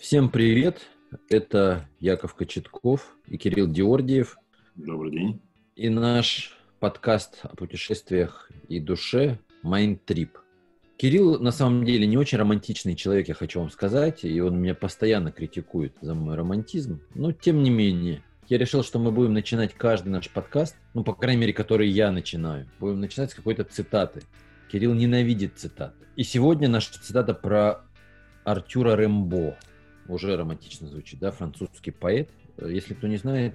Всем привет! Это Яков Кочетков и Кирилл Диордиев. Добрый день. И наш подкаст о путешествиях и душе Mind Trip. Кирилл на самом деле не очень романтичный человек, я хочу вам сказать, и он меня постоянно критикует за мой романтизм. Но тем не менее, я решил, что мы будем начинать каждый наш подкаст, ну, по крайней мере, который я начинаю, будем начинать с какой-то цитаты. Кирилл ненавидит цитаты. И сегодня наша цитата про Артюра Рембо. Уже романтично звучит, да, французский поэт. Если кто не знает,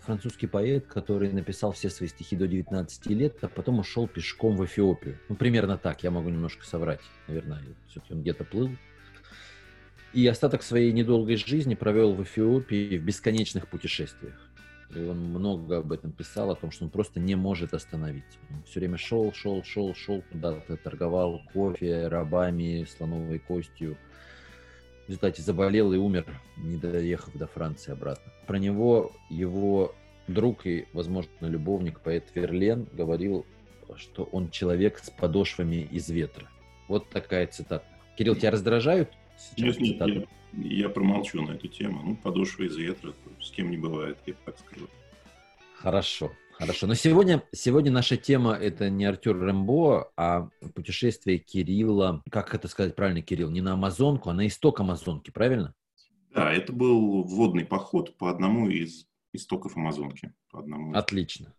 французский поэт, который написал все свои стихи до 19 лет, а потом ушел пешком в Эфиопию. Ну, примерно так, я могу немножко соврать. Наверное, все-таки он где-то плыл. И остаток своей недолгой жизни провел в Эфиопии в бесконечных путешествиях. И он много об этом писал, о том, что он просто не может остановиться. Он все время шел, шел, шел, шел куда-то, торговал кофе, рабами, слоновой костью. В результате заболел и умер, не доехав до Франции обратно. Про него его друг и, возможно, любовник, поэт Верлен, говорил, что он человек с подошвами из ветра. Вот такая цитата. Кирилл, тебя раздражают сейчас нет, цитаты? Нет, я, я промолчу на эту тему. Ну, подошва из ветра, с кем не бывает, я так скажу. Хорошо, хорошо. Но сегодня, сегодня наша тема это не Артур Рэмбо, а путешествие Кирилла, как это сказать правильно, Кирилл, не на Амазонку, а на исток Амазонки, правильно? Да, это был вводный поход по одному из истоков Амазонки. По одному Отлично.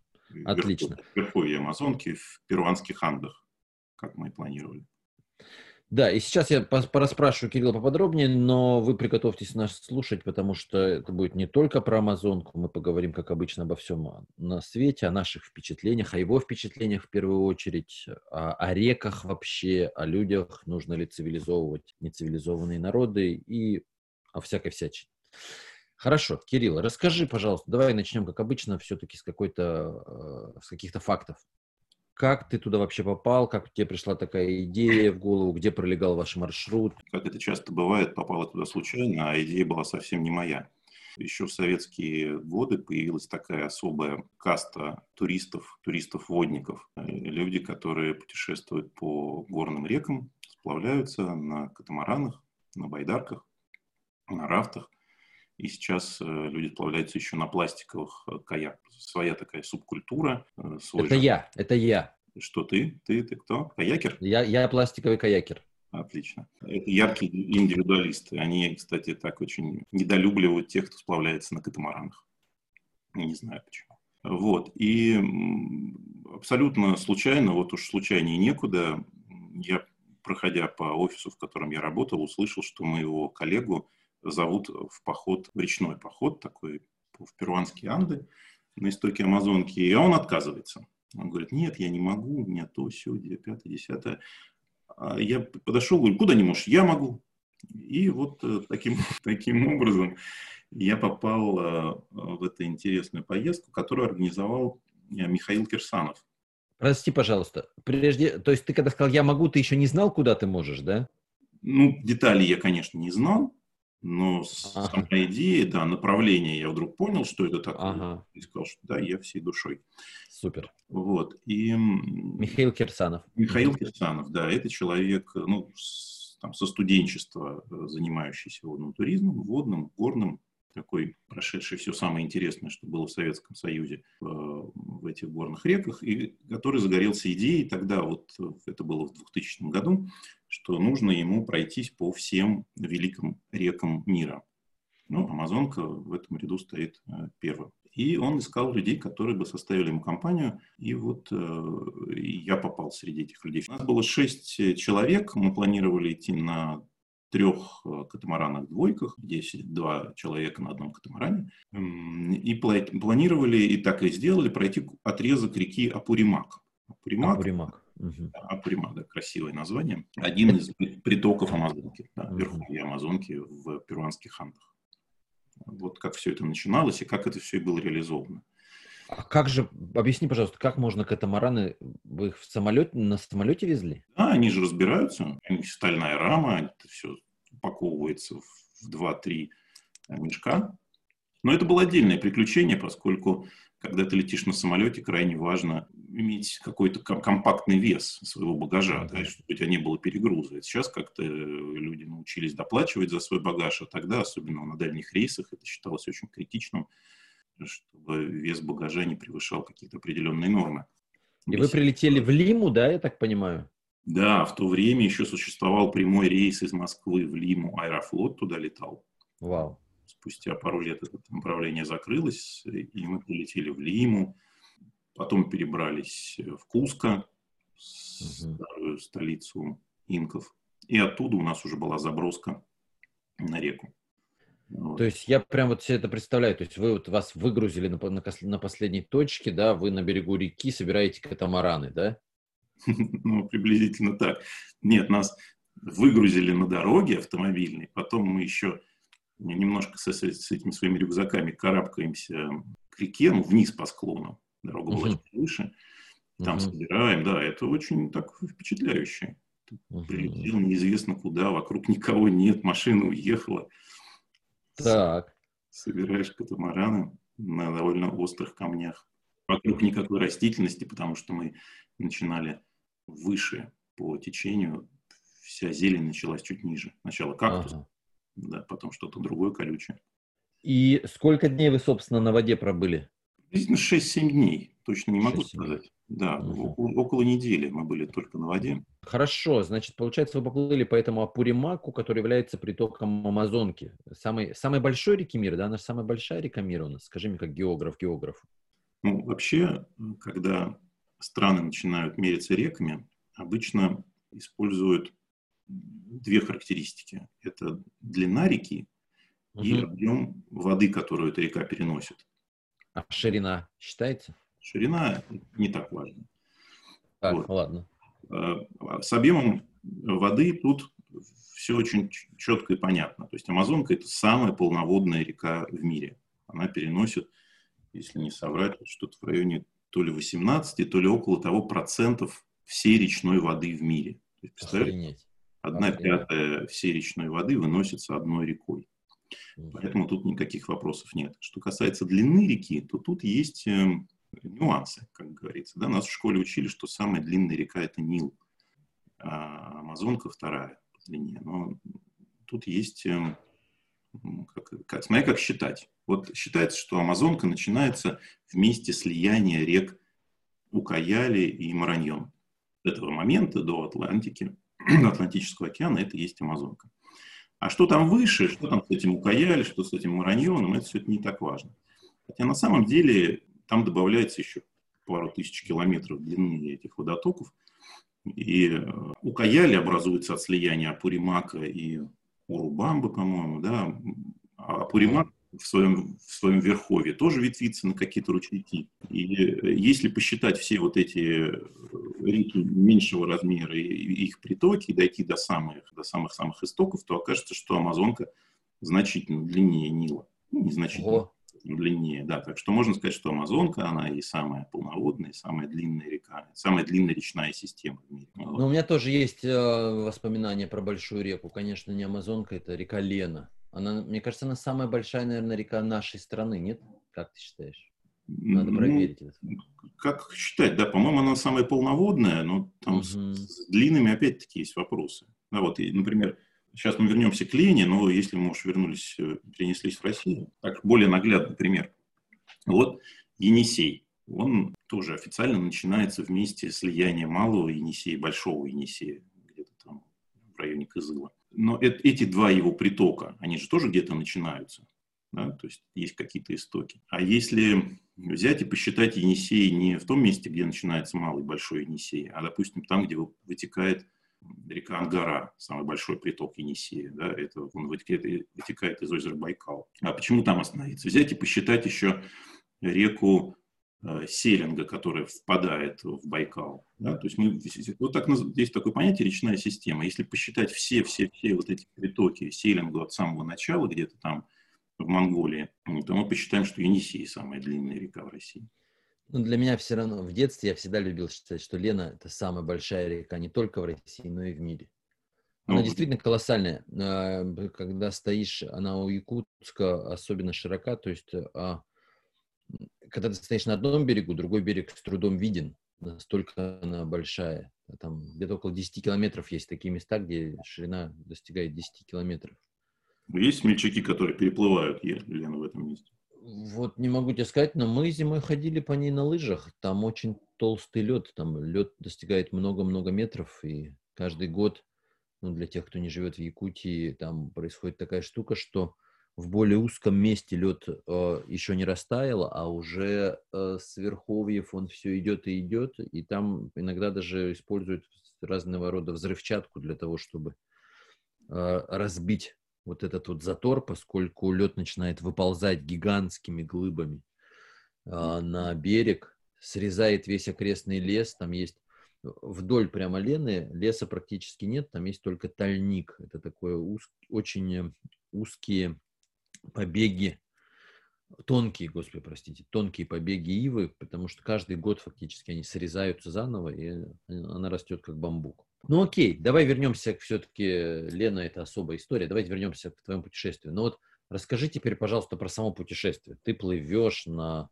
Отлично. Верховье Амазонки в перуанских Андах, как мы и планировали. Да, и сейчас я пораспрашиваю Кирилла поподробнее, но вы приготовьтесь нас слушать, потому что это будет не только про Амазонку, мы поговорим, как обычно, обо всем на свете, о наших впечатлениях, о его впечатлениях в первую очередь, о, о реках вообще, о людях, нужно ли цивилизовывать нецивилизованные народы и о всякой всячине. Хорошо, Кирилл, расскажи, пожалуйста, давай начнем, как обычно, все-таки с какой-то, э, с каких-то фактов. Как ты туда вообще попал? Как тебе пришла такая идея в голову? Где пролегал ваш маршрут? Как это часто бывает, попала туда случайно, а идея была совсем не моя. Еще в советские годы появилась такая особая каста туристов, туристов-водников. Люди, которые путешествуют по горным рекам, сплавляются на катамаранах, на байдарках, на рафтах. И сейчас э, люди сплавляются еще на пластиковых э, каяках. Своя такая субкультура. Э, это же... я, это я. Что ты? Ты, ты кто? Каякер? Я, я пластиковый каякер. Отлично. Это яркие индивидуалисты. Они, кстати, так очень недолюбливают тех, кто сплавляется на катамаранах. Не знаю почему. Вот. И абсолютно случайно, вот уж случайнее некуда, я, проходя по офису, в котором я работал, услышал, что моего коллегу зовут в поход, в речной поход такой в перуанские Анды на истоке Амазонки, и он отказывается. Он говорит, нет, я не могу, у меня то, все, пятое, десятое. А я подошел, говорю, куда не можешь? Я могу. И вот э, таким, таким образом я попал э, в эту интересную поездку, которую организовал э, Михаил Кирсанов. Прости, пожалуйста, прежде, то есть ты когда сказал «я могу», ты еще не знал, куда ты можешь, да? Ну, детали я, конечно, не знал, но ага. сама идея, да, направление, я вдруг понял, что это такое, ага. и сказал, что да, я всей душой. Супер. Вот. И... Михаил Кирсанов. Михаил Кирсанов, да, это человек, ну, с, там, со студенчества, э, занимающийся водным туризмом, водным, горным, такой прошедший все самое интересное, что было в Советском Союзе э, в этих горных реках, и который загорелся идеей тогда, вот это было в 2000 году, что нужно ему пройтись по всем великим рекам мира. Ну, Амазонка в этом ряду стоит э, первым. И он искал людей, которые бы составили ему компанию. И вот э, я попал среди этих людей. У нас было шесть человек. Мы планировали идти на трех э, катамаранах-двойках, здесь два человека на одном катамаране, и планировали, и так и сделали, пройти отрезок реки Апуримак. Апуримак, Апуримак. Угу. Апурима, да, красивое название. Один из притоков Амазонки, да, угу. верховья Амазонки в перуанских Андах. Вот как все это начиналось и как это все и было реализовано. А как же, объясни, пожалуйста, как можно катамараны, вы их в самолете, на самолете везли? Да, они же разбираются, у них стальная рама, это все упаковывается в 2-3 мешка. Но это было отдельное приключение, поскольку когда ты летишь на самолете, крайне важно иметь какой-то компактный вес своего багажа, да, чтобы у тебя не было перегруза. Сейчас как-то люди научились доплачивать за свой багаж, а тогда, особенно на дальних рейсах, это считалось очень критичным, чтобы вес багажа не превышал какие-то определенные нормы. И вы прилетели в Лиму, да, я так понимаю? Да, в то время еще существовал прямой рейс из Москвы в Лиму. Аэрофлот туда летал. Вау. Спустя пару лет это направление закрылось, и мы прилетели в Лиму. Потом перебрались в Куско, старую столицу инков. И оттуда у нас уже была заброска на реку. Вот. То есть я прям вот все это представляю. То есть вы вот вас выгрузили на, на, на последней точке, да, вы на берегу реки собираете катамараны, да? Ну, приблизительно так. Нет, нас выгрузили на дороге автомобильной, потом мы еще немножко с, с этими своими рюкзаками карабкаемся к реке, ну, вниз по склону, дорога была uh-huh. выше, там uh-huh. собираем, да, это очень так впечатляюще. Uh-huh. Прилетел неизвестно куда, вокруг никого нет, машина уехала. Так. Собираешь катамараны на довольно острых камнях. Вокруг никакой растительности, потому что мы начинали выше по течению, вся зелень началась чуть ниже. Сначала кактус, ага. да, потом что-то другое колючее. И сколько дней вы, собственно, на воде пробыли? Приблизительно 6-7 дней, точно не могу сказать. Да, угу. около недели мы были только на воде. Хорошо, значит, получается, вы поплыли по этому Апуримаку, который является притоком Амазонки, самой, самой большой реки мира, да? Она же самая большая река мира у нас. Скажи мне, как географ географ. Ну, вообще, когда страны начинают мериться реками, обычно используют две характеристики. Это длина реки угу. и объем воды, которую эта река переносит. А ширина считается? Ширина не так важна. Так, вот. ладно. А, с объемом воды тут все очень четко и понятно. То есть Амазонка – это самая полноводная река в мире. Она переносит, если не соврать, что-то в районе то ли 18, то ли около того процентов всей речной воды в мире. То есть, представляете, одна Охренеть. пятая всей речной воды выносится одной рекой. Поэтому тут никаких вопросов нет. Что касается длины реки, то тут есть э, нюансы, как говорится. Да? Нас в школе учили, что самая длинная река – это Нил, а Амазонка вторая по длине. Но тут есть, э, как, как, смотря как считать. Вот считается, что Амазонка начинается в месте слияния рек Укаяли и Мараньон. С этого момента до Атлантики, Атлантического океана, это есть Амазонка. А что там выше, что там с этим Укаяли, что с этим Мараньоном, это все это не так важно. Хотя на самом деле там добавляется еще пару тысяч километров длины этих водотоков. И э, Укаяли образуется от слияния Апуримака и Урубамбы, по-моему, да. А Апуримак в своем, в своем верховье тоже ветвится на какие-то ручейки. И э, если посчитать все вот эти э, реки меньшего размера и их притоки, и дойти до самых, до самых-самых истоков, то окажется, что Амазонка значительно длиннее Нила. Ну, незначительно Ого. Длиннее, да. Так что можно сказать, что Амазонка, она и самая полноводная, и самая длинная река, самая длинная речная система в мире. Ну, у меня тоже есть э, воспоминания про большую реку. Конечно, не Амазонка, это река Лена. Она, мне кажется, она самая большая, наверное, река нашей страны, нет? Как ты считаешь? Надо ну, проверить это. Как считать, да, по-моему, она самая полноводная, но там угу. с, с длинными опять-таки есть вопросы. Да, вот, и, например, сейчас мы вернемся к Лене, но если мы уж вернулись, э, перенеслись в Россию, так более наглядный пример. Вот Енисей, он тоже официально начинается вместе слияния малого Енисея и большого Енисея, где-то там в районе Кызыла но это, эти два его притока, они же тоже где-то начинаются. Да? То есть есть какие-то истоки. А если взять и посчитать Енисей не в том месте, где начинается малый большой Енисей, а, допустим, там, где вытекает река Ангара, самый большой приток Енисея, да, это он вытекает, вытекает из озера Байкал. А почему там остановиться? Взять и посчитать еще реку Э, селинга, которая впадает в Байкал. Да? То есть мы, вот так, здесь такое понятие речная система. Если посчитать все-все-все вот эти притоки селинга от самого начала, где-то там в Монголии, то мы посчитаем, что Енисей самая длинная река в России. Ну, для меня все равно в детстве я всегда любил считать, что Лена – это самая большая река не только в России, но и в мире. Она ну, действительно колоссальная. А, когда стоишь, она у Якутска особенно широка, то есть а, когда ты стоишь на одном берегу, другой берег с трудом виден, настолько она большая. Там где-то около 10 километров есть такие места, где ширина достигает 10 километров. Есть смельчаки, которые переплывают Елену в этом месте? Вот не могу тебе сказать, но мы зимой ходили по ней на лыжах. Там очень толстый лед, там лед достигает много-много метров, и каждый год, ну, для тех, кто не живет в Якутии, там происходит такая штука, что в более узком месте лед э, еще не растаял, а уже э, с верховьев он все идет и идет, и там иногда даже используют разного рода взрывчатку для того, чтобы э, разбить вот этот вот затор, поскольку лед начинает выползать гигантскими глыбами э, на берег, срезает весь окрестный лес, там есть вдоль прямо Лены леса практически нет, там есть только тальник. Это такое уз, очень узкие побеги, тонкие, господи, простите, тонкие побеги ивы, потому что каждый год фактически они срезаются заново, и она растет как бамбук. Ну окей, давай вернемся к все-таки, Лена, это особая история, давайте вернемся к твоему путешествию. Ну вот расскажи теперь, пожалуйста, про само путешествие. Ты плывешь на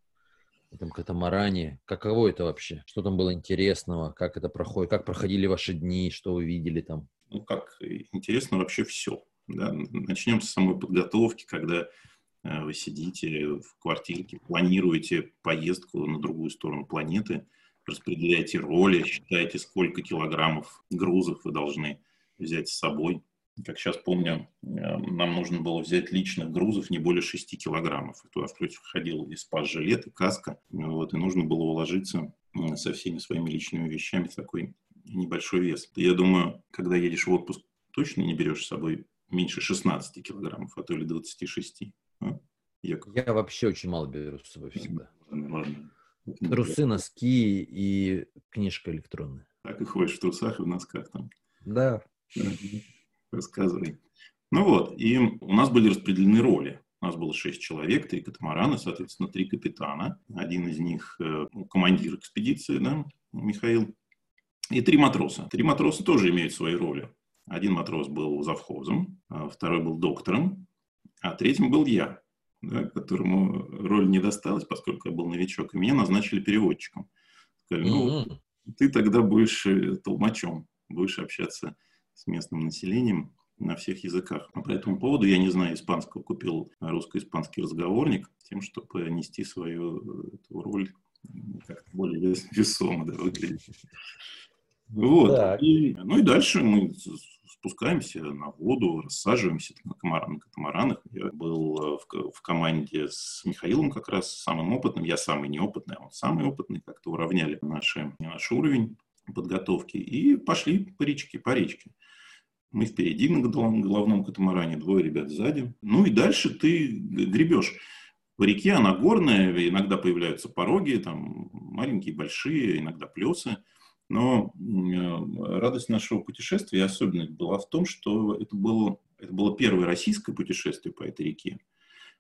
этом катамаране. Каково это вообще? Что там было интересного? Как это проходит? Как проходили ваши дни? Что вы видели там? Ну, как интересно вообще все. Да? Начнем с самой подготовки, когда э, вы сидите в квартирке, планируете поездку на другую сторону планеты – распределяете роли, считаете, сколько килограммов грузов вы должны взять с собой. Как сейчас помню, э, нам нужно было взять личных грузов не более 6 килограммов. И туда входил и спас-жилет, и каска. Вот, и нужно было уложиться со всеми своими личными вещами в такой небольшой вес. Я думаю, когда едешь в отпуск, точно не берешь с собой меньше 16 килограммов, а то или 26. А? Я вообще очень мало беру с собой всегда. Ладно, ладно. Трусы, носки и книжка электронная. Так и ходишь в трусах и в носках там. Да. Рассказывай. Ну вот, и у нас были распределены роли. У нас было шесть человек, три катамарана, соответственно, три капитана. Один из них э, ну, командир экспедиции, да, Михаил. И три матроса. Три матроса тоже имеют свои роли. Один матрос был завхозом, а второй был доктором, а третьим был я да, которому роль не досталась, поскольку я был новичок, и меня назначили переводчиком. Сказали, ну, mm-hmm. ты тогда будешь э, толмачом, будешь общаться с местным населением на всех языках. А по этому поводу я не знаю испанского, купил русско-испанский разговорник, тем, чтобы нести свою э, эту роль как-то более весомо да, выглядеть. Вот. И, ну и дальше мы спускаемся на воду, рассаживаемся на, камаран, на катамаранах. Я был э, в, в команде с Михаилом как раз самым опытным. Я самый неопытный, а он самый опытный. Как-то уравняли наши, наш уровень подготовки. И пошли по речке, по речке. Мы впереди на головном катамаране, двое ребят сзади. Ну и дальше ты гребешь. По реке она горная, иногда появляются пороги, там маленькие, большие, иногда плесы. Но э, радость нашего путешествия и особенность была в том, что это было, это было первое российское путешествие по этой реке.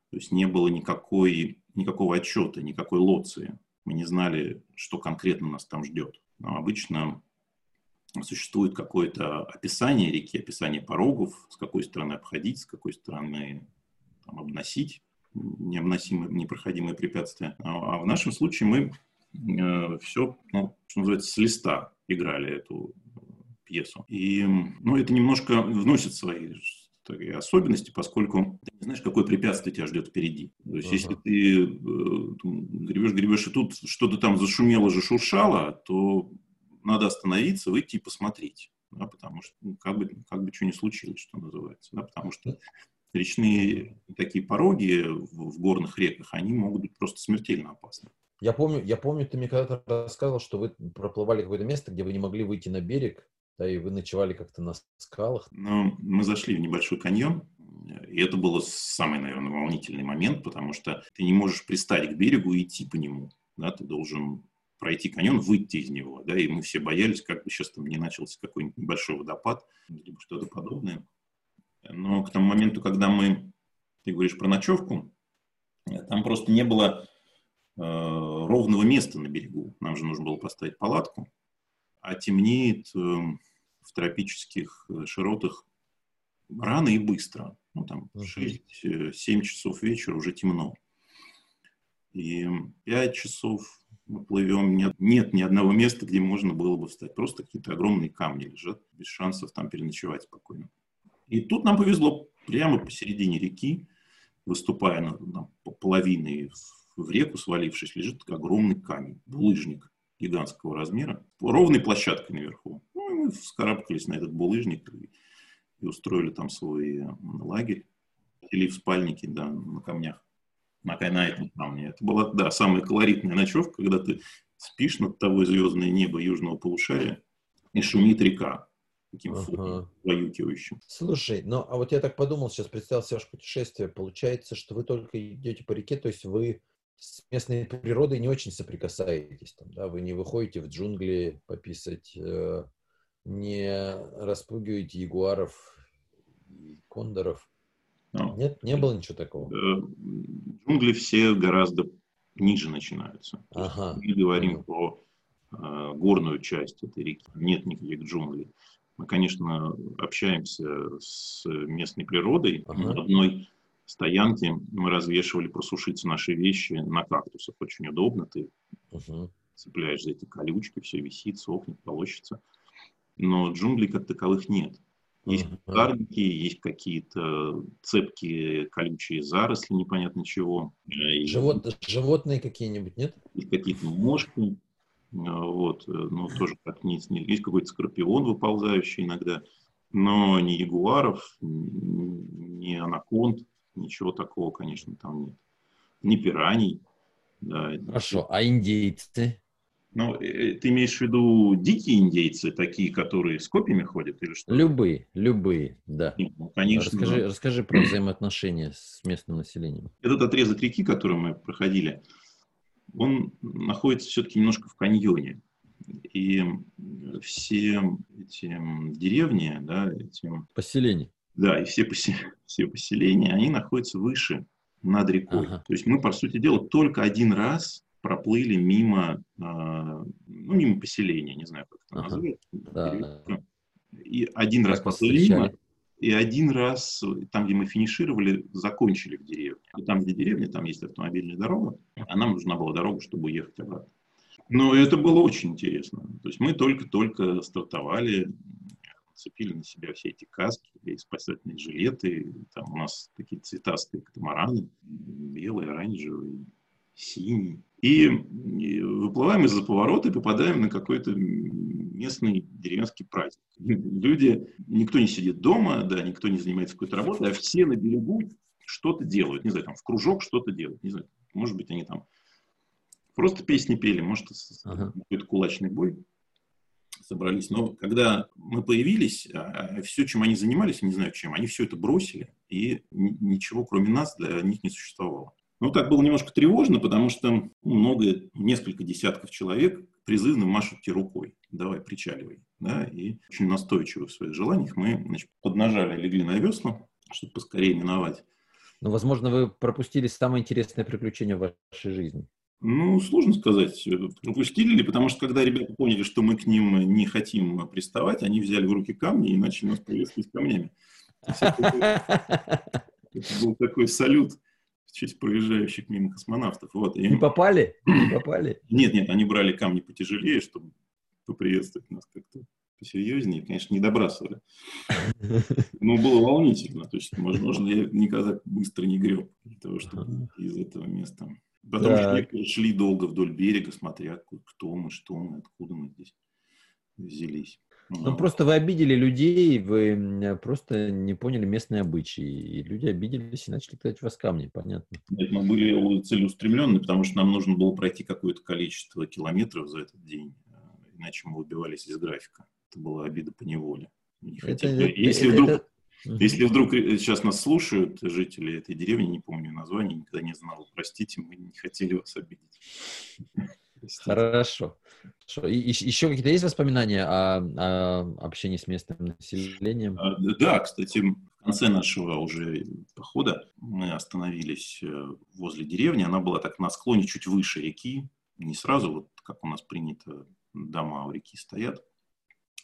То есть не было никакой, никакого отчета, никакой лоции. Мы не знали, что конкретно нас там ждет. Но обычно существует какое-то описание реки, описание порогов, с какой стороны обходить, с какой стороны там, обносить необносимые, непроходимые препятствия. А, а в нашем случае мы все, ну, что называется, с листа играли эту пьесу. И, ну, это немножко вносит свои такие особенности, поскольку ты не знаешь, какое препятствие тебя ждет впереди. То есть, uh-huh. если ты э, гребешь, гребешь, и тут что-то там зашумело, зашуршало, то надо остановиться, выйти и посмотреть. Да, потому что ну, как, бы, как бы что ни случилось, что называется. Да, потому что речные такие пороги в, в горных реках, они могут быть просто смертельно опасны. Я помню, я помню, ты мне когда-то рассказывал, что вы проплывали какое-то место, где вы не могли выйти на берег, да, и вы ночевали как-то на скалах. Ну, мы зашли в небольшой каньон, и это был самый, наверное, волнительный момент, потому что ты не можешь пристать к берегу и идти по нему, да, ты должен пройти каньон, выйти из него, да, и мы все боялись, как бы сейчас там не начался какой-нибудь небольшой водопад, либо что-то подобное. Но к тому моменту, когда мы, ты говоришь про ночевку, там просто не было ровного места на берегу. Нам же нужно было поставить палатку. А темнеет эм, в тропических э, широтах рано и быстро. Ну, там 6-7 часов вечера уже темно. И пять часов мы плывем, нет, нет ни одного места, где можно было бы встать. Просто какие-то огромные камни лежат, без шансов там переночевать спокойно. И тут нам повезло, прямо посередине реки, выступая на, на половиной в, в реку, свалившись, лежит огромный камень, булыжник гигантского размера, ровной площадкой наверху. Ну, и мы вскарабкались на этот булыжник и, и устроили там свой э, лагерь. Или в спальнике, да, на камнях на, на этом камне. Это была, да, самая колоритная ночевка, когда ты спишь над того звездное небо южного полушария, и шумит река таким ага. воюкивающим. Слушай, ну а вот я так подумал, сейчас представил себе ваше путешествие, получается, что вы только идете по реке, то есть вы с местной природой не очень соприкасаетесь, там, да, вы не выходите в джунгли пописать, э, не распугиваете ягуаров, кондоров. Ну, Нет, не было ничего такого. Э, джунгли все гораздо ниже начинаются. Ага. Мы говорим ага. про э, горную часть этой реки. Нет никаких джунглей. Мы, конечно, общаемся с местной природой. Ага. Одной стоянке мы развешивали просушиться наши вещи на кактусах. Очень удобно. Ты ага. цепляешь за эти колючки, все висит, сохнет, полощется. Но джунглей как таковых нет. Есть кустарники, есть какие-то цепкие колючие заросли, непонятно чего. Э, Живот, животные какие-нибудь, нет? Есть какие-то мошки, э, вот, э, ну, тоже как не, есть какой-то скорпион выползающий иногда, но ни ягуаров, ни анаконд, ничего такого, конечно, там нет. Ни пираний. Да. Хорошо, а индейцы? Ну, э, ты имеешь в виду дикие индейцы, такие, которые с копьями ходят или что? Любые, любые, да. Ну, конечно. Расскажи, расскажи про взаимоотношения с местным населением. Этот отрезок реки, который мы проходили, он находится все-таки немножко в каньоне. И все эти деревни, да, эти... Поселения. Да, и все, поселения, все поселения, они находятся выше, над рекой. Ага. То есть мы, по сути дела, только один раз проплыли мимо, а, ну, мимо поселения, не знаю, как это ага. назвать. Да. И один как раз проплыли мимо, и один раз, там, где мы финишировали, закончили в деревне. И там, где деревня, там есть автомобильная дорога, а нам нужна была дорога, чтобы уехать обратно. Но это было очень интересно. То есть мы только-только стартовали, цепили на себя все эти каски, и спасательные жилеты. Там у нас такие цветастые катамараны, белые, оранжевые, синий. И выплываем из-за поворота и попадаем на какой-то местный деревенский праздник. Люди, никто не сидит дома, да, никто не занимается какой-то работой, а все на берегу что-то делают. Не знаю, там в кружок что-то делают. Не знаю, может быть, они там просто песни пели, может, ага. какой-то кулачный бой собрались. Но когда мы появились, а, а все, чем они занимались, не знаю чем, они все это бросили, и ничего кроме нас для них не существовало. Ну, так было немножко тревожно, потому что много, несколько десятков человек призывно машут тебе рукой. Давай, причаливай. Да? И очень настойчивы в своих желаниях мы значит, поднажали, легли на весла, чтобы поскорее миновать. Но, ну, возможно, вы пропустили самое интересное приключение в вашей жизни. Ну, сложно сказать, пропустили ли, потому что когда ребята поняли, что мы к ним не хотим приставать, они взяли в руки камни и начали нас приветствовать камнями. Это был такой салют чуть проезжающих мимо космонавтов. Вот, и... Не попали? Не попали? Нет, нет, они брали камни потяжелее, чтобы поприветствовать нас как-то посерьезнее. Конечно, не добрасывали. Но было волнительно. То есть, возможно, я никогда быстро не греб для того, чтобы из этого места. Потом да. шли долго вдоль берега, смотря, кто мы, что мы, откуда мы здесь взялись. Ну, просто вы обидели людей, вы просто не поняли местные обычаи. И люди обиделись и начали кидать вас камни, понятно. Нет, мы были целеустремленны, потому что нам нужно было пройти какое-то количество километров за этот день. Э, иначе мы выбивались из графика. Это была обида по неволе. Это, если, это, вдруг, это... если вдруг сейчас нас слушают жители этой деревни, не помню название, никогда не знал, простите, мы не хотели вас обидеть. Хорошо. Хорошо. И, еще какие-то есть воспоминания о, о общении с местным населением? А, да, кстати, в конце нашего уже похода мы остановились э, возле деревни. Она была так на склоне чуть выше реки. Не сразу, вот как у нас принято, дома у реки стоят.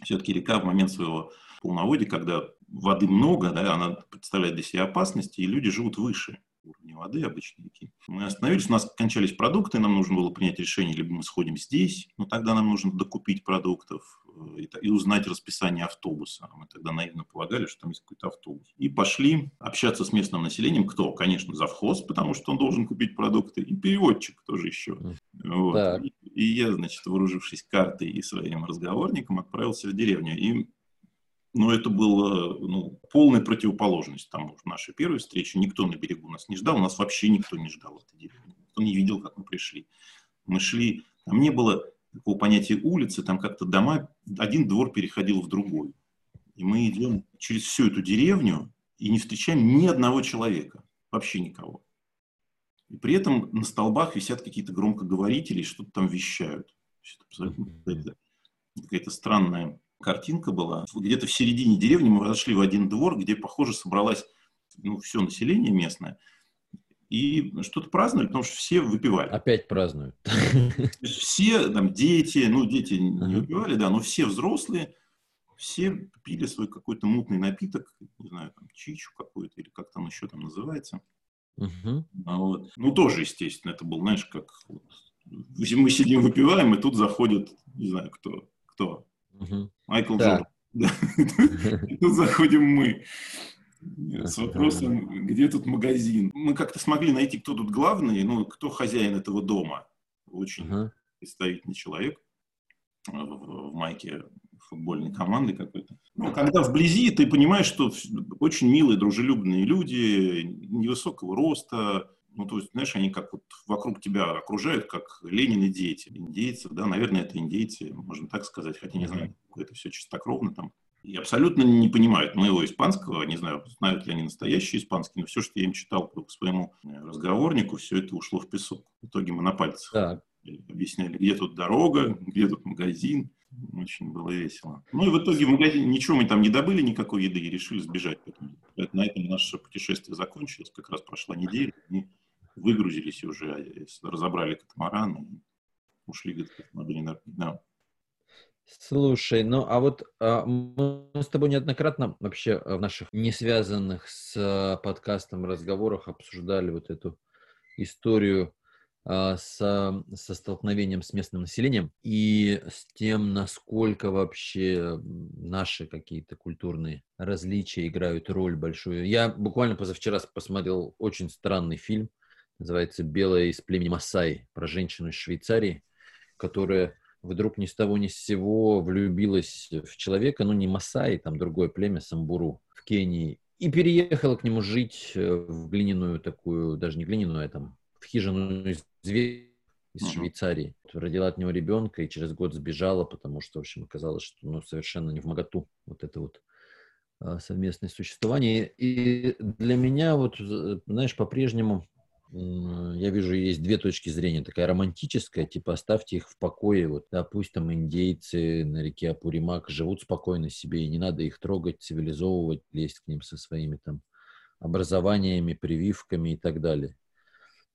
Все-таки река в момент своего полноводия, когда воды много, да, она представляет для себя опасности, и люди живут выше. уровня воды обычной реки. Мы остановились, у нас кончались продукты, нам нужно было принять решение, либо мы сходим здесь, но тогда нам нужно докупить продуктов э, и, и узнать расписание автобуса. Мы тогда наивно полагали, что там есть какой-то автобус. И пошли общаться с местным населением. Кто? Конечно, завхоз, потому что он должен купить продукты, и переводчик тоже еще. Вот. И, и я, значит, вооружившись картой и своим разговорником, отправился в деревню. И но это было ну, полная противоположность тому нашей первой встрече. Никто на берегу нас не ждал, у нас вообще никто не ждал этой деревни. Никто не видел, как мы пришли. Мы шли, там не было такого понятия улицы, там как-то дома, один двор переходил в другой. И мы идем через всю эту деревню и не встречаем ни одного человека, вообще никого. И при этом на столбах висят какие-то громкоговорители, что-то там вещают. Какая-то странная картинка была. Где-то в середине деревни мы зашли в один двор, где, похоже, собралось ну, все население местное. И что-то праздновали, потому что все выпивали. Опять празднуют. Все там дети, ну дети не выпивали, да, но все взрослые, все пили свой какой-то мутный напиток, не знаю, там чичу какой-то или как там еще там называется. Uh-huh. А вот. Ну, тоже, естественно, это был, знаешь, как вот, мы сидим, выпиваем, и тут заходит, не знаю, кто, кто, Угу. Майкл да. Джордан. Тут заходим мы с вопросом, где тут магазин. Мы как-то смогли найти, кто тут главный, ну, кто хозяин этого дома. Очень представительный человек в, в майке футбольной команды какой-то. Ну, когда вблизи ты понимаешь, что очень милые, дружелюбные люди, невысокого роста, ну, то есть, знаешь, они как вот вокруг тебя окружают, как Ленин и дети. Индейцы, да, наверное, это индейцы, можно так сказать, хотя не знаю, это все чистокровно там. И абсолютно не понимают моего испанского, не знаю, знают ли они настоящий испанский, но все, что я им читал по своему э, разговорнику, все это ушло в песок. В итоге мы на пальцах так. объясняли, где тут дорога, где тут магазин. Очень было весело. Ну и в итоге в магазине ничего мы там не добыли, никакой еды, и решили сбежать. Поэтому, на этом наше путешествие закончилось, как раз прошла неделя. И выгрузились уже, а разобрали катамаран и ушли где-то да. Слушай, ну а вот а, мы с тобой неоднократно вообще в наших не связанных с а, подкастом разговорах обсуждали вот эту историю а, с, со столкновением с местным населением и с тем, насколько вообще наши какие-то культурные различия играют роль большую. Я буквально позавчера посмотрел очень странный фильм называется «Белая из племени Масай», про женщину из Швейцарии, которая вдруг ни с того ни с сего влюбилась в человека, ну не Масай, там другое племя, Самбуру, в Кении, и переехала к нему жить э, в глиняную такую, даже не глиняную, а там в хижину из зверя из uh-huh. Швейцарии. Родила от него ребенка и через год сбежала, потому что, в общем, оказалось, что ну, совершенно не в моготу вот это вот а, совместное существование. И для меня вот, знаешь, по-прежнему я вижу, есть две точки зрения. Такая романтическая, типа оставьте их в покое. Вот, да, пусть там индейцы на реке Апуримак живут спокойно себе, и не надо их трогать, цивилизовывать, лезть к ним со своими там образованиями, прививками и так далее.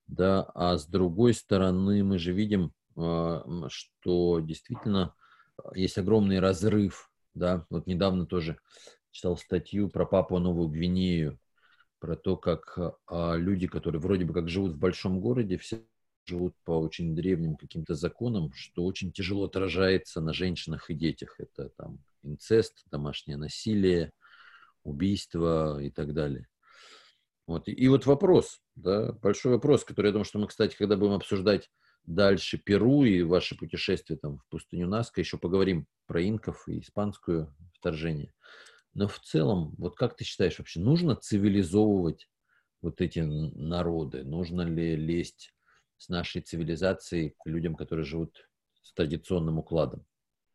Да, а с другой стороны мы же видим, а, что действительно а, есть огромный разрыв. Да, вот недавно тоже читал статью про Папу Новую Гвинею, про то, как а, люди, которые вроде бы как живут в большом городе, все живут по очень древним каким-то законам, что очень тяжело отражается на женщинах и детях. Это там инцест, домашнее насилие, убийство и так далее. Вот. И, и вот вопрос, да, большой вопрос, который, я думаю, что мы, кстати, когда будем обсуждать дальше Перу и ваше путешествие там в пустыню Наска, еще поговорим про инков и испанское вторжение. Но в целом, вот как ты считаешь вообще, нужно цивилизовывать вот эти народы? Нужно ли лезть с нашей цивилизацией к людям, которые живут с традиционным укладом?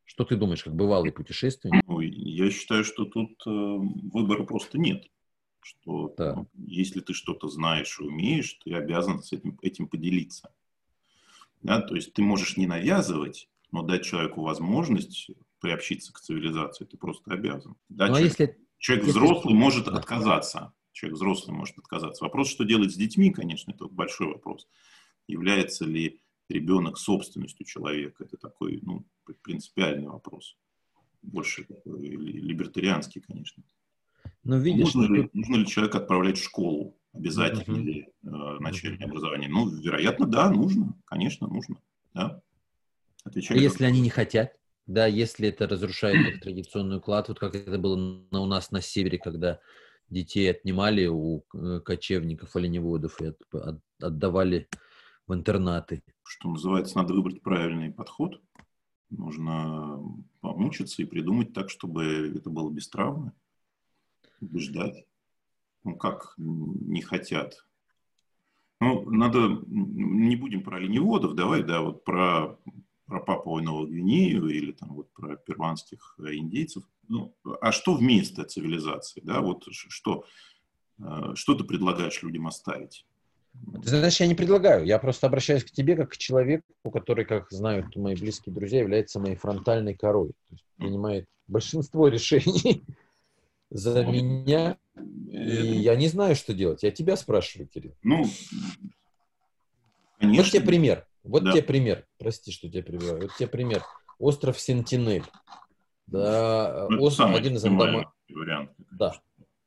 Что ты думаешь, как бывалый путешественник? Ну, я считаю, что тут э, выбора просто нет. Что да. ну, если ты что-то знаешь и умеешь, ты обязан с этим, этим поделиться. Да? То есть ты можешь не навязывать, но дать человеку возможность приобщиться к цивилизации, ты просто обязан. Да, ну, а человек, если, человек если... взрослый может да. отказаться. Человек взрослый может отказаться. Вопрос, что делать с детьми, конечно, это большой вопрос. Является ли ребенок собственностью человека? Это такой ну, принципиальный вопрос. Больше такой либертарианский, конечно. Но видишь, нужно, ли, нужно ли человека отправлять в школу Обязательно uh-huh. ли э, начальное uh-huh. образование? Ну, вероятно, да, нужно. Конечно, нужно. Да. Отвечаю, а если они не хотят? Да, если это разрушает их традиционный уклад, вот как это было у нас на севере, когда детей отнимали у э, кочевников, оленеводов и от, от, отдавали в интернаты. Что называется, надо выбрать правильный подход. Нужно помучиться и придумать так, чтобы это было без травмы, убеждать. Ну, как не хотят. Ну, надо, не будем про оленеводов, давай, да, вот про про Папуа Новую Гвинею или там вот про перуанских э, индейцев. Ну, а что вместо цивилизации? Да, вот что, э, что ты предлагаешь людям оставить? Ты знаешь, я не предлагаю. Я просто обращаюсь к тебе как к человеку, который, как знают мои близкие друзья, является моей фронтальной корой. То есть принимает большинство решений за ну, меня. И я не знаю, что делать. Я тебя спрашиваю, Кирилл. Ну, конечно. Вот тебе пример. Вот да. тебе пример. Прости, что тебя перебиваю. Вот тебе пример. Остров Сентинель. Да, ну, остров, один из Андаман... вариант. Да.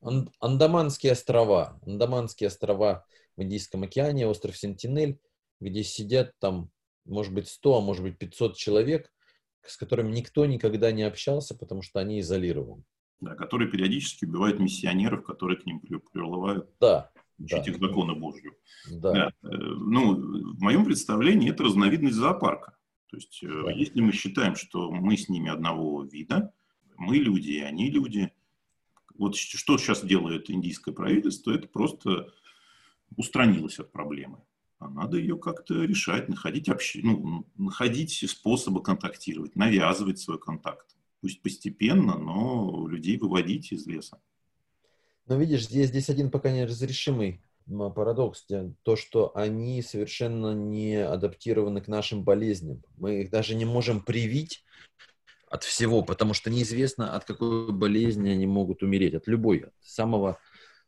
Ан- Андаманские острова. Андаманские острова в Индийском океане, остров Сентинель, где сидят там, может быть, 100, а может быть, 500 человек, с которыми никто никогда не общался, потому что они изолированы. Да, которые периодически убивают миссионеров, которые к ним приплывают. Да, учить да. их законы Божью. Да. Да. Э, ну, в моем представлении это разновидность зоопарка. То есть, э, да. если мы считаем, что мы с ними одного вида, мы люди, и они люди, вот что сейчас делает индийское правительство, это просто устранилось от проблемы. А надо ее как-то решать, находить, общ... ну, находить способы контактировать, навязывать свой контакт. Пусть постепенно, но людей выводить из леса. Но видишь, здесь, здесь один пока неразрешимый парадокс, то, что они совершенно не адаптированы к нашим болезням. Мы их даже не можем привить от всего, потому что неизвестно, от какой болезни они могут умереть. От любой, от самого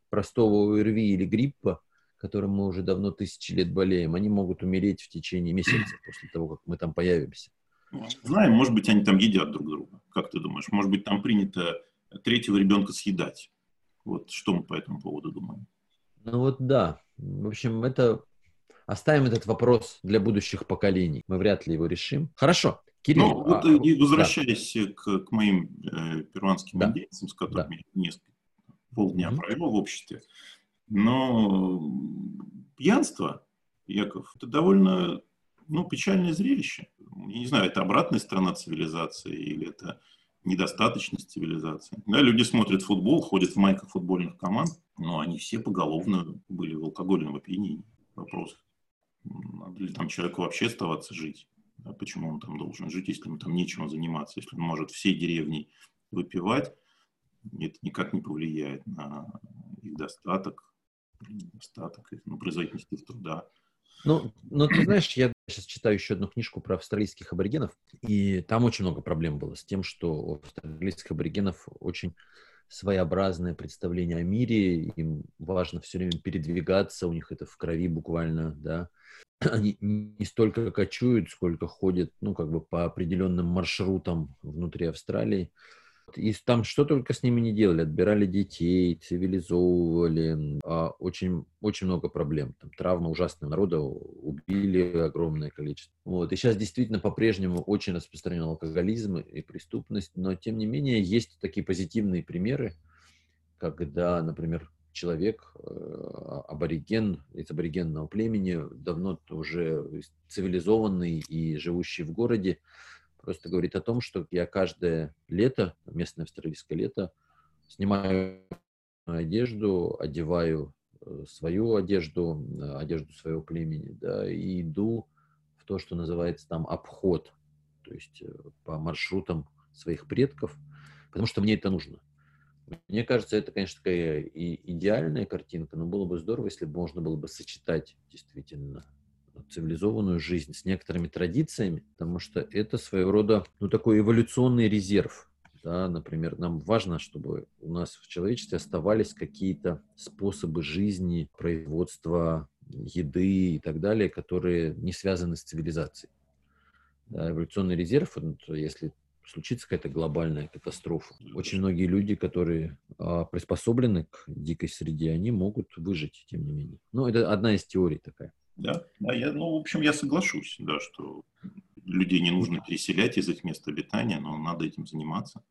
простого ОРВИ или гриппа, которым мы уже давно тысячи лет болеем, они могут умереть в течение месяца после того, как мы там появимся. Знаем, может быть, они там едят друг друга. Как ты думаешь? Может быть, там принято третьего ребенка съедать? Вот что мы по этому поводу думаем? Ну вот да. В общем, это оставим этот вопрос для будущих поколений. Мы вряд ли его решим. Хорошо. Кирилл. Ну, вот, а, и возвращаясь да. к, к моим э, перуанским да. индейцам, с которыми да. несколько полдня mm-hmm. провел в обществе, но пьянство, Яков, это довольно ну, печальное зрелище. Я не знаю, это обратная сторона цивилизации или это недостаточность цивилизации. Да, люди смотрят футбол, ходят в майках футбольных команд, но они все поголовно были в алкогольном опьянении. Вопрос, надо ли там человеку вообще оставаться жить? Да, почему он там должен жить, если ему там нечем заниматься, если он может всей деревней выпивать, это никак не повлияет на их достаток, достаток, ну, производительность труда. Ну, но ты знаешь, я сейчас читаю еще одну книжку про австралийских аборигенов, и там очень много проблем было с тем, что у австралийских аборигенов очень своеобразное представление о мире, им важно все время передвигаться, у них это в крови буквально, да. Они не столько кочуют, сколько ходят, ну, как бы по определенным маршрутам внутри Австралии. И там что только с ними не делали. Отбирали детей, цивилизовывали. А очень, очень много проблем. Там травма ужасная народа, убили огромное количество. Вот. И сейчас действительно по-прежнему очень распространен алкоголизм и преступность. Но, тем не менее, есть такие позитивные примеры, когда, например, человек, э, абориген из аборигенного племени, давно уже цивилизованный и живущий в городе, просто говорит о том, что я каждое лето, местное австралийское лето, снимаю одежду, одеваю э, свою одежду, одежду своего племени, да, и иду в то, что называется там обход, то есть э, по маршрутам своих предков, потому что мне это нужно. Мне кажется, это, конечно, такая и идеальная картинка, но было бы здорово, если бы можно было бы сочетать действительно цивилизованную жизнь с некоторыми традициями, потому что это своего рода ну, такой эволюционный резерв. Да, например, нам важно, чтобы у нас в человечестве оставались какие-то способы жизни, производства еды и так далее, которые не связаны с цивилизацией. Да, эволюционный резерв, если случится какая-то глобальная катастрофа. Очень многие люди, которые а, приспособлены к дикой среде, они могут выжить, тем не менее. Ну, это одна из теорий такая. Да, да я, ну, в общем, я соглашусь, да, что людей не нужно переселять из их места обитания, но надо этим заниматься.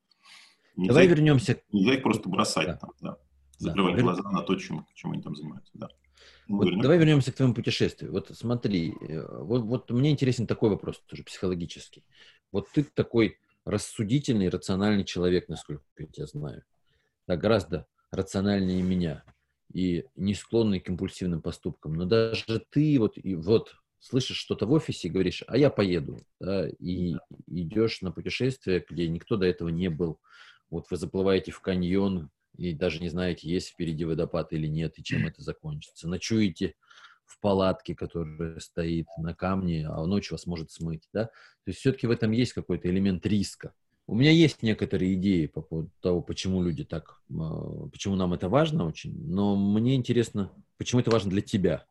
Нельзя Давай их, вернемся. Нельзя их просто бросать да. там, да. Закрывать да. глаза на то, чем, чем они там занимаются, да. Ну, вот давай вернемся к твоему путешествию. Вот смотри, э, вот, вот мне интересен такой вопрос тоже психологический. Вот ты такой рассудительный, рациональный человек, насколько я тебя знаю. Да, гораздо рациональнее меня и не склонный к импульсивным поступкам. Но даже ты вот, и вот слышишь что-то в офисе и говоришь, а я поеду, да, и идешь на путешествие, где никто до этого не был. Вот вы заплываете в каньон, и даже не знаете, есть впереди водопад или нет, и чем это закончится. Ночуете в палатке, которая стоит на камне, а ночью вас может смыть, да? То есть все-таки в этом есть какой-то элемент риска. У меня есть некоторые идеи по поводу того, почему люди так, а, почему нам это важно очень, но мне интересно, почему это важно для тебя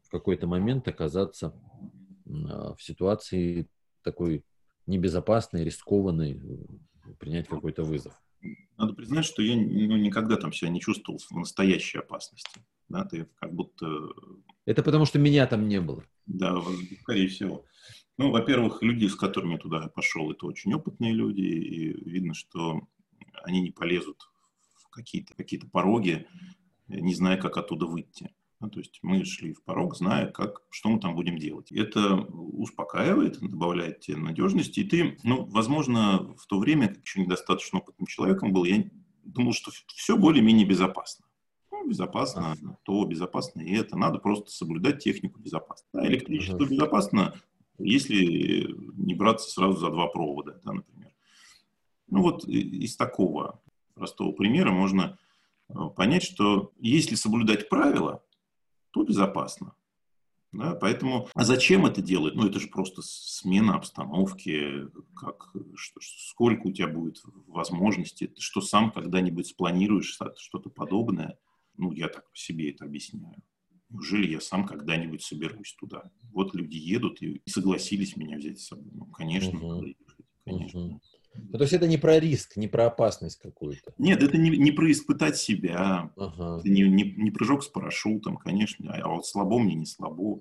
в какой-то момент оказаться а, в ситуации такой небезопасной, рискованной, принять какой-то вызов. Надо признать, что я ну, никогда там себя не чувствовал в настоящей опасности. Да, ты как будто... Это потому, что меня там не было. Да, скорее всего. Ну, во-первых, люди, с которыми я туда пошел, это очень опытные люди, и видно, что они не полезут в какие-то какие пороги, не зная, как оттуда выйти. Ну, то есть мы шли в порог, зная, как, что мы там будем делать. Это успокаивает, добавляет тебе надежности. И ты, ну, возможно, в то время, как еще недостаточно опытным человеком был, я думал, что все более-менее безопасно. Ну, безопасно, то безопасно и это. Надо просто соблюдать технику безопасности. Да, электричество безопасно, если не браться сразу за два провода, да, например. Ну вот из такого простого примера можно э, понять, что если соблюдать правила, то безопасно. Да, поэтому, а зачем это делать? Ну, это же просто смена обстановки, как, что, сколько у тебя будет возможностей, ты что сам когда-нибудь спланируешь что-то подобное. Ну, я так себе это объясняю. Неужели я сам когда-нибудь соберусь туда? Вот люди едут и согласились меня взять с собой. Ну, конечно, угу. конечно. Угу. Ну, то есть это не про риск, не про опасность какую-то. Нет, это не, не про испытать себя, ага. это не, не, не прыжок с парашютом, конечно, а вот слабо мне не слабо.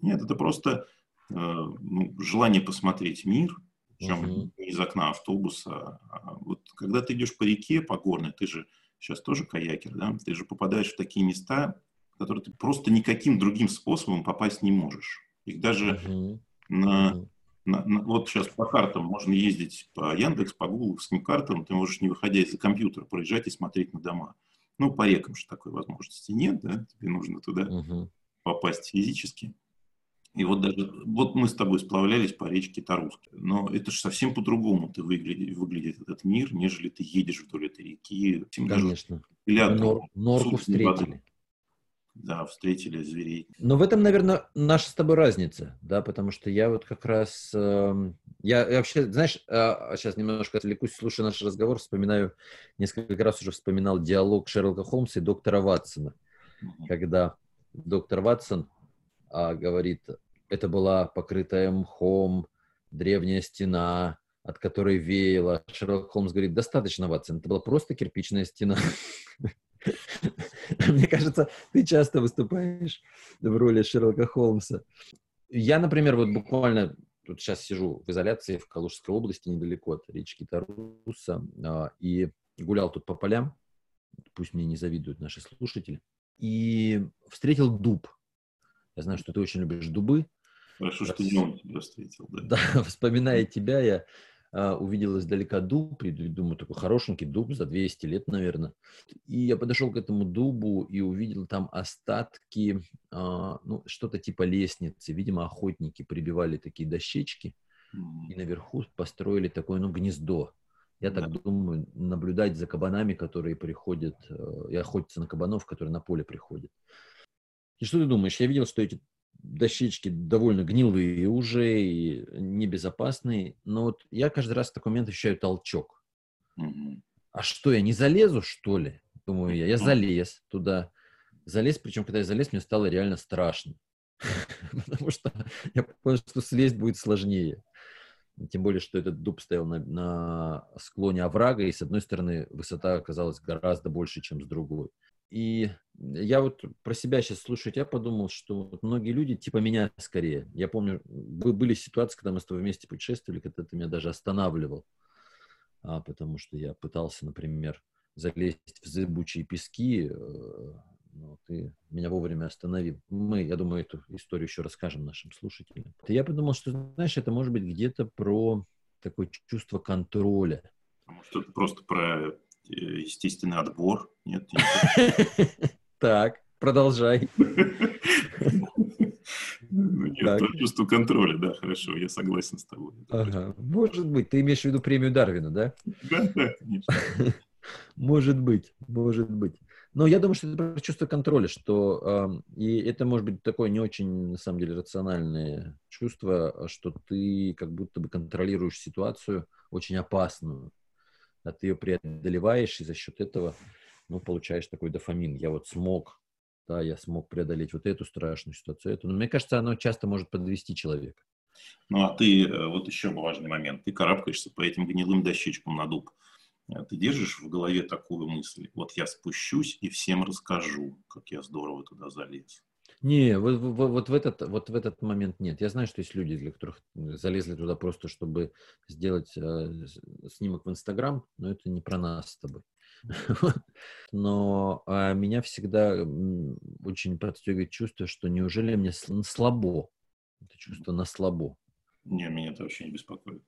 Нет, это просто э, ну, желание посмотреть мир, причем угу. не из окна автобуса. А вот когда ты идешь по реке, по горной, ты же сейчас тоже каякер, да, ты же попадаешь в такие места, в которые ты просто никаким другим способом попасть не можешь. Их даже угу. на... На, на, вот сейчас по картам можно ездить по Яндекс, по гугловским картам, ты можешь, не выходя из-за компьютера, проезжать и смотреть на дома. Ну, по рекам же такой возможности нет, да, тебе нужно туда угу. попасть физически. И вот даже, вот мы с тобой сплавлялись по речке Таруске, но это же совсем по-другому ты выглядит, выглядит этот мир, нежели ты едешь вдоль этой реки. Конечно. Даже Нор, норку встретили. Воды да, встретили зверей. Но в этом, наверное, наша с тобой разница, да, потому что я вот как раз, э, я, я вообще, знаешь, э, сейчас немножко отвлекусь, слушая наш разговор, вспоминаю, несколько раз уже вспоминал диалог Шерлока Холмса и доктора Ватсона, mm-hmm. когда доктор Ватсон э, говорит, это была покрытая мхом древняя стена, от которой веяло. Шерлок Холмс говорит, достаточно, Ватсон, это была просто кирпичная стена. Мне кажется, ты часто выступаешь в роли Шерлока Холмса. Я, например, вот буквально тут сейчас сижу в изоляции в Калужской области, недалеко от речки Таруса, а, и гулял тут по полям, пусть мне не завидуют наши слушатели, и встретил дуб. Я знаю, что ты очень любишь дубы. Хорошо, что днем тебя встретил. Да, да вспоминая тебя, я увидел издалека дуб, и думаю, такой хорошенький дуб за 200 лет, наверное. И я подошел к этому дубу и увидел там остатки, а, ну, что-то типа лестницы. Видимо, охотники прибивали такие дощечки, и наверху построили такое, ну, гнездо. Я так да. думаю, наблюдать за кабанами, которые приходят, э, и охотиться на кабанов, которые на поле приходят. И что ты думаешь? Я видел, что эти дощечки довольно гнилые уже и небезопасные. Но вот я каждый раз в такой момент ощущаю толчок. Mm-hmm. А что, я не залезу, что ли? Думаю я. Я залез туда. Залез, причем, когда я залез, мне стало реально страшно. Потому что я понял, что слезть будет сложнее. Тем более, что этот дуб стоял на, на склоне оврага, и с одной стороны высота оказалась гораздо больше, чем с другой. И я вот про себя сейчас слушаю, я подумал, что вот многие люди, типа меня скорее, я помню, были ситуации, когда мы с тобой вместе путешествовали, когда ты меня даже останавливал, а, потому что я пытался, например, залезть в зыбучие пески, э, но ты меня вовремя остановил. Мы, я думаю, эту историю еще расскажем нашим слушателям. Я подумал, что, знаешь, это может быть где-то про такое чувство контроля. Может, это просто про естественный отбор? Нет? Так, продолжай. Ну, нет, чувство контроля, да, хорошо, я согласен с тобой. Ага. Может быть, ты имеешь в виду премию Дарвина, да? Да, да, конечно. Может быть, может быть. Но я думаю, что это про чувство контроля, что э, и это может быть такое не очень, на самом деле, рациональное чувство, что ты как будто бы контролируешь ситуацию очень опасную, а ты ее преодолеваешь, и за счет этого, ну, получаешь такой дофамин. Я вот смог, да, я смог преодолеть вот эту страшную ситуацию, эту. Но мне кажется, оно часто может подвести человека. Ну, а ты, э, вот еще важный момент, ты карабкаешься по этим гнилым дощечкам на дуб. А ты держишь в голове такую мысль, вот я спущусь и всем расскажу, как я здорово туда залез. Не, вот, вот, в этот, вот в этот момент нет. Я знаю, что есть люди, для которых залезли туда просто, чтобы сделать э, снимок в Инстаграм, но это не про нас с тобой. Но а меня всегда очень подстегивает чувство, что неужели мне слабо? Это чувство на слабо. Не, меня это вообще не беспокоит.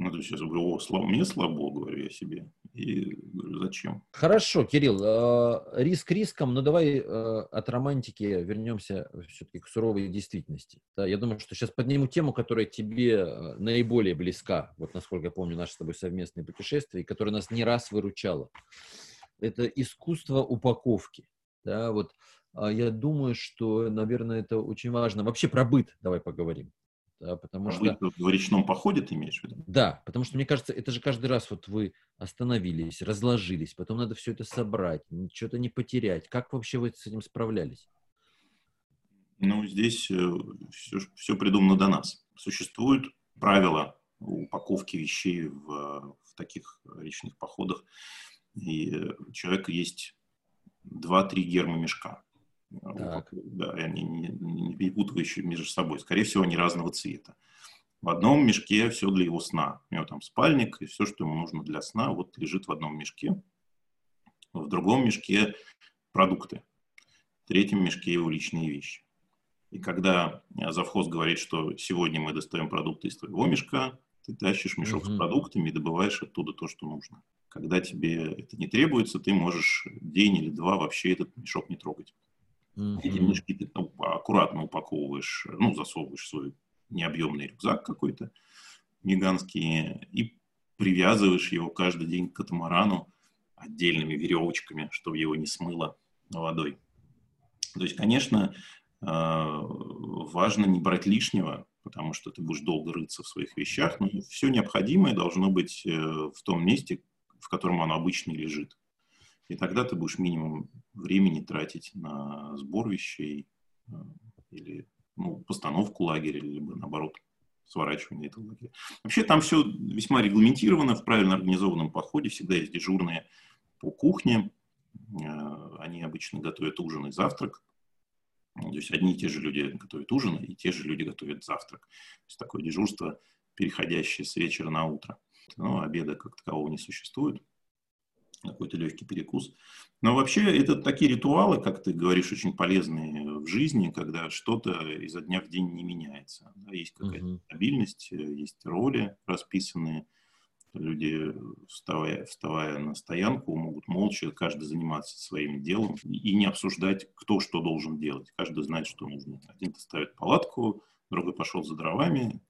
Ну, то есть я говорю, о, слабо, мне слабо, говорю я себе. И говорю, зачем? Хорошо, Кирилл, э, риск риском, но давай э, от романтики вернемся все-таки к суровой действительности. Да, я думаю, что сейчас подниму тему, которая тебе э, наиболее близка, вот насколько я помню наше с тобой совместное путешествие, и которое нас не раз выручало. Это искусство упаковки. Да, вот я думаю, что, наверное, это очень важно. Вообще про быт давай поговорим. Да, потому а что... Вы в речном походе ты имеешь в виду? Да, потому что, мне кажется, это же каждый раз вот вы остановились, разложились, потом надо все это собрать, что-то не потерять. Как вообще вы с этим справлялись? Ну, здесь все, э, все придумано до нас. Существуют правила упаковки вещей в, в таких речных походах. И у человека есть 2-3 гермомешка. Так. Да, и они не, не перепутывающие между собой. Скорее всего, они разного цвета. В одном мешке все для его сна. У него там спальник, и все, что ему нужно для сна, вот лежит в одном мешке. В другом мешке продукты. В третьем мешке его личные вещи. И когда завхоз говорит, что сегодня мы достаем продукты из твоего мешка, ты тащишь мешок mm-hmm. с продуктами и добываешь оттуда то, что нужно. Когда тебе это не требуется, ты можешь день или два вообще этот мешок не трогать. Mm-hmm. Эти мешки ты аккуратно упаковываешь, ну, засовываешь свой необъемный рюкзак какой-то гигантский и привязываешь его каждый день к катамарану отдельными веревочками, чтобы его не смыло водой. То есть, конечно, э, важно не брать лишнего, потому что ты будешь долго рыться в своих вещах, но все необходимое должно быть э, в том месте, в котором оно обычно лежит. И тогда ты будешь минимум времени тратить на сбор вещей э, или ну, постановку лагеря, либо наоборот сворачивание этого лагеря. Вообще там все весьма регламентировано, в правильно организованном походе всегда есть дежурные по кухне, э, они обычно готовят ужин и завтрак, то есть одни и те же люди готовят ужин, и те же люди готовят завтрак. То есть такое дежурство, переходящее с вечера на утро. Но обеда как такового не существует какой-то легкий перекус. Но вообще это такие ритуалы, как ты говоришь, очень полезные в жизни, когда что-то изо дня в день не меняется. Да, есть какая-то uh-huh. стабильность, есть роли расписанные. Люди, вставая, вставая на стоянку, могут молча каждый заниматься своим делом и не обсуждать, кто что должен делать. Каждый знает, что нужно. Один ставит палатку, другой пошел за дровами,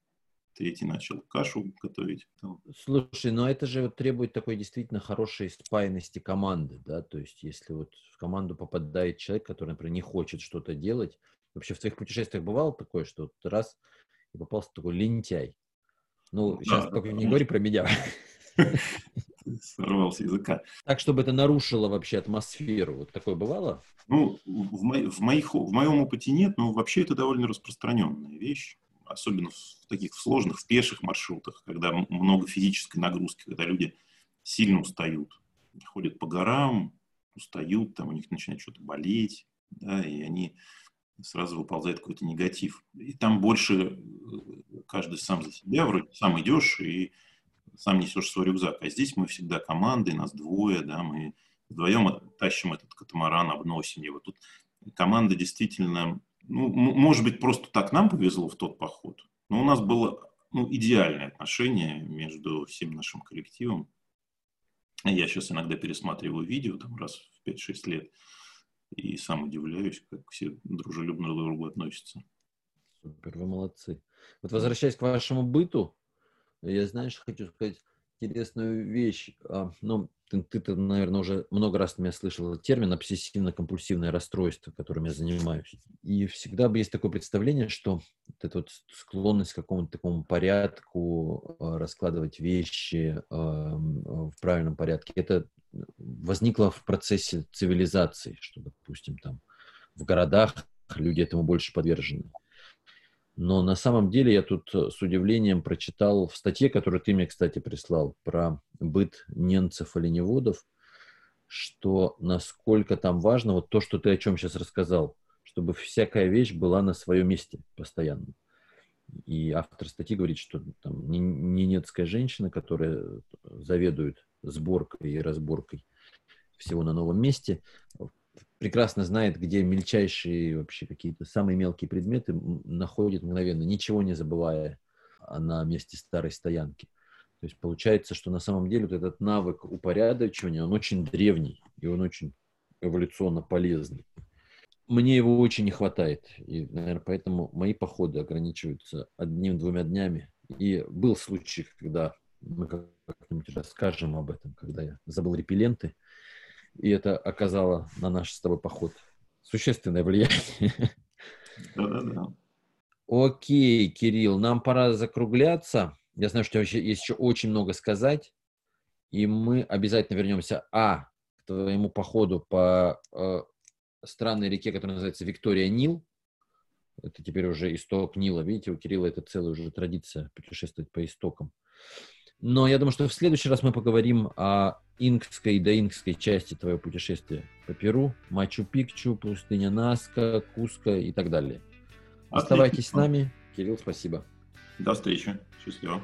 третий начал кашу готовить. Слушай, но это же требует такой действительно хорошей спаянности команды, да, то есть если вот в команду попадает человек, который, например, не хочет что-то делать, вообще в твоих путешествиях бывало такое, что вот раз и попался такой лентяй. Ну, да, сейчас только не говори про меня. Сорвался языка. Так, чтобы это нарушило вообще атмосферу. Вот такое бывало? Ну, в, мо- в, моих, в моем опыте нет, но вообще это довольно распространенная вещь особенно в таких сложных, в пеших маршрутах, когда много физической нагрузки, когда люди сильно устают, ходят по горам, устают, там у них начинает что-то болеть, да, и они сразу выползает какой-то негатив. И там больше э, каждый сам за себя, вроде сам идешь и сам несешь свой рюкзак. А здесь мы всегда командой, нас двое, да, мы вдвоем тащим этот катамаран, обносим его. Тут команда действительно, ну, может быть, просто так нам повезло в тот поход, но у нас было ну, идеальное отношение между всем нашим коллективом. Я сейчас иногда пересматриваю видео, там раз в 5-6 лет, и сам удивляюсь, как все дружелюбно друг к другу относятся. Супер, вы молодцы. Вот возвращаясь к вашему быту, я, знаешь, хочу сказать интересную вещь. А, ну, ты, ты, наверное, уже много раз меня слышал термин обсессивно-компульсивное расстройство, которым я занимаюсь. И всегда есть такое представление, что вот эта вот склонность к какому-то такому порядку, а, раскладывать вещи а, в правильном порядке, это возникло в процессе цивилизации, что, допустим, там в городах люди этому больше подвержены. Но на самом деле я тут э, с удивлением прочитал в статье, которую ты мне, кстати, прислал, про быт ненцев-оленеводов, что насколько там важно вот то, что ты о чем сейчас рассказал, чтобы всякая вещь была на своем месте постоянно. И автор статьи говорит, что там ненецкая женщина, которая заведует сборкой и разборкой всего на новом месте, прекрасно знает, где мельчайшие вообще какие-то самые мелкие предметы находит мгновенно, ничего не забывая на месте старой стоянки. То есть получается, что на самом деле вот этот навык упорядочивания, он очень древний, и он очень эволюционно полезный. Мне его очень не хватает, и, наверное, поэтому мои походы ограничиваются одним-двумя днями. И был случай, когда мы как-нибудь расскажем об этом, когда я забыл репелленты, и это оказало на наш с тобой поход существенное влияние. Да-да-да. Окей, Кирилл, нам пора закругляться. Я знаю, что есть еще очень много сказать. И мы обязательно вернемся, а, к твоему походу по э, странной реке, которая называется Виктория Нил. Это теперь уже исток Нила. Видите, у Кирилла это целая уже традиция путешествовать по истокам. Но я думаю, что в следующий раз мы поговорим о инкской и доинкской части твоего путешествия по Перу, Мачу-Пикчу, пустыня Наска, Куска и так далее. Отлично. Оставайтесь с нами. Кирилл, спасибо. До встречи. Счастливо.